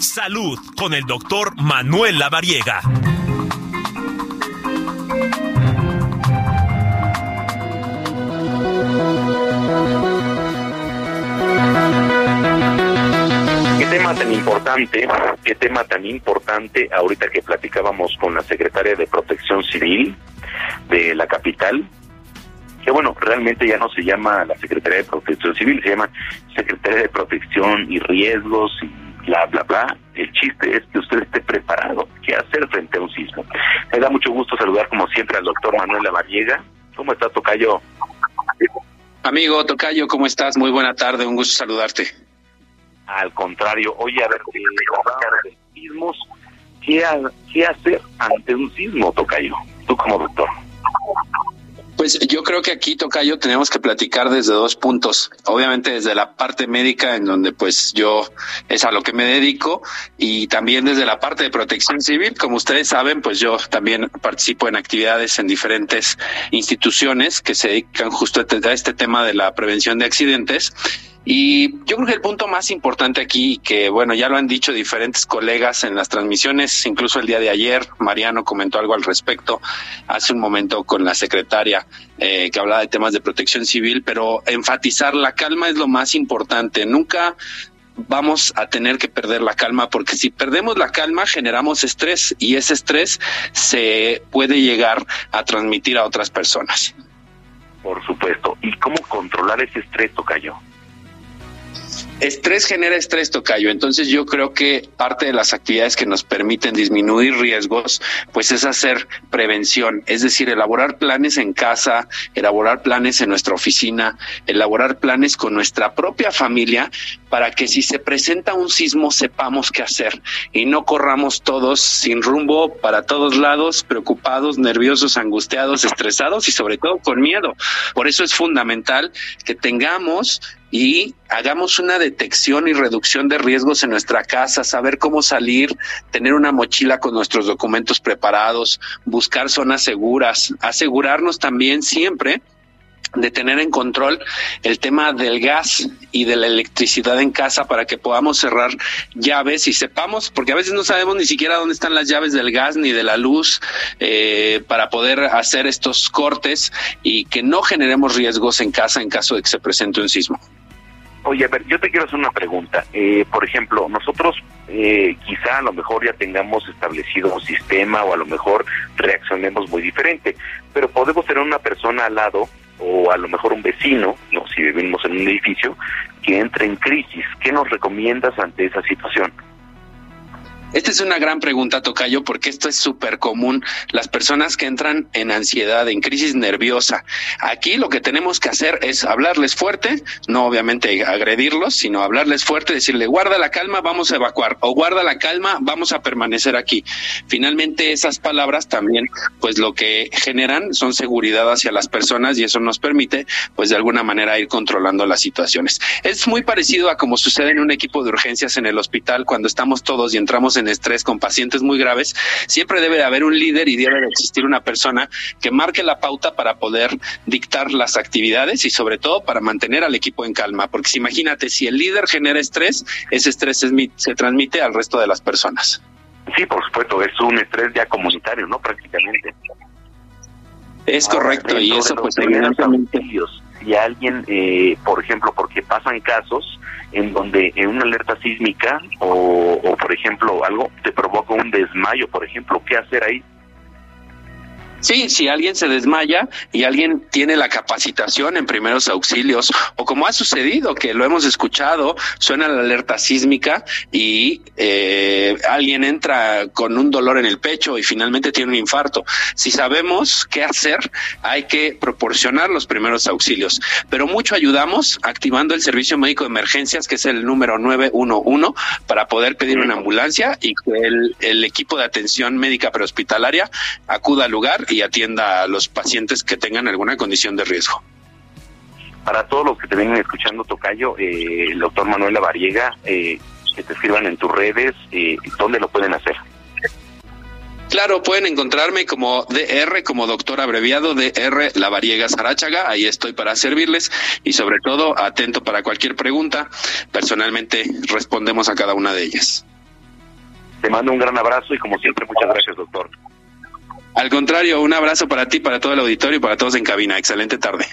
Salud con el doctor Manuel Lavariega. Qué tema tan importante, qué tema tan importante ahorita que platicábamos con la secretaria de Protección Civil de la capital, que bueno, realmente ya no se llama la Secretaría de Protección Civil, se llama Secretaría de Protección y Riesgos y bla, bla, bla. El chiste es que usted esté preparado. ¿Qué hacer frente a un sismo? Me da mucho gusto saludar como siempre al doctor Manuel Lavariega. ¿Cómo está, Tocayo? Amigo Tocayo, ¿cómo estás? Muy buena tarde, un gusto saludarte. Al contrario, oye, a ver, eh, sismos, ¿qué, ¿qué hacer ante un sismo, Tocayo? Tú como doctor. Pues yo creo que aquí, Tocayo, tenemos que platicar desde dos puntos. Obviamente desde la parte médica, en donde pues yo es a lo que me dedico, y también desde la parte de protección civil. Como ustedes saben, pues yo también participo en actividades en diferentes instituciones que se dedican justo a este tema de la prevención de accidentes. Y yo creo que el punto más importante aquí, que bueno, ya lo han dicho diferentes colegas en las transmisiones, incluso el día de ayer, Mariano comentó algo al respecto hace un momento con la secretaria eh, que hablaba de temas de protección civil, pero enfatizar la calma es lo más importante. Nunca vamos a tener que perder la calma porque si perdemos la calma generamos estrés y ese estrés se puede llegar a transmitir a otras personas. Por supuesto. ¿Y cómo controlar ese estrés, Tocayo? Estrés genera estrés, Tocayo. Entonces yo creo que parte de las actividades que nos permiten disminuir riesgos, pues es hacer prevención, es decir, elaborar planes en casa, elaborar planes en nuestra oficina, elaborar planes con nuestra propia familia para que si se presenta un sismo sepamos qué hacer y no corramos todos sin rumbo para todos lados, preocupados, nerviosos, angustiados, estresados y sobre todo con miedo. Por eso es fundamental que tengamos y hagamos una detección y reducción de riesgos en nuestra casa, saber cómo salir, tener una mochila con nuestros documentos preparados, buscar zonas seguras, asegurarnos también siempre de tener en control el tema del gas y de la electricidad en casa para que podamos cerrar llaves y sepamos, porque a veces no sabemos ni siquiera dónde están las llaves del gas ni de la luz eh, para poder hacer estos cortes y que no generemos riesgos en casa en caso de que se presente un sismo. Oye, a ver, yo te quiero hacer una pregunta. Eh, por ejemplo, nosotros eh, quizá a lo mejor ya tengamos establecido un sistema o a lo mejor reaccionemos muy diferente, pero podemos tener una persona al lado o a lo mejor un vecino, no si vivimos en un edificio, que entre en crisis. ¿Qué nos recomiendas ante esa situación? Esta es una gran pregunta, Tocayo, porque esto es súper común. Las personas que entran en ansiedad, en crisis nerviosa. Aquí lo que tenemos que hacer es hablarles fuerte, no obviamente agredirlos, sino hablarles fuerte, decirle, guarda la calma, vamos a evacuar, o guarda la calma, vamos a permanecer aquí. Finalmente, esas palabras también, pues lo que generan son seguridad hacia las personas y eso nos permite, pues de alguna manera, ir controlando las situaciones. Es muy parecido a como sucede en un equipo de urgencias en el hospital cuando estamos todos y entramos en estrés con pacientes muy graves, siempre debe de haber un líder y debe de existir una persona que marque la pauta para poder dictar las actividades y sobre todo para mantener al equipo en calma. Porque si imagínate, si el líder genera estrés, ese estrés se transmite al resto de las personas. Sí, por supuesto, es un estrés ya comunitario, ¿no? Prácticamente. Es correcto, y eso pues evidentemente... Si alguien, eh, por ejemplo, porque pasan casos en donde en una alerta sísmica o, o, por ejemplo algo te provoca un desmayo, por ejemplo, ¿qué hacer ahí? Sí, si alguien se desmaya y alguien tiene la capacitación en primeros auxilios, o como ha sucedido, que lo hemos escuchado, suena la alerta sísmica y eh, alguien entra con un dolor en el pecho y finalmente tiene un infarto. Si sabemos qué hacer, hay que proporcionar los primeros auxilios. Pero mucho ayudamos activando el servicio médico de emergencias, que es el número 911, para poder pedir una ambulancia y que el, equipo de atención médica prehospitalaria acuda al lugar atienda a los pacientes que tengan alguna condición de riesgo. Para todos los que te vienen escuchando, Tocayo, eh, el doctor Manuel Lavariega, eh, que te escriban en tus redes, eh, ¿dónde lo pueden hacer? Claro, pueden encontrarme como DR, como doctor abreviado DR Lavariega Sarachaga. Ahí estoy para servirles y sobre todo atento para cualquier pregunta. Personalmente respondemos a cada una de ellas. Te mando un gran abrazo y como siempre, muchas gracias, doctor. Al contrario, un abrazo para ti, para todo el auditorio y para todos en cabina. Excelente tarde.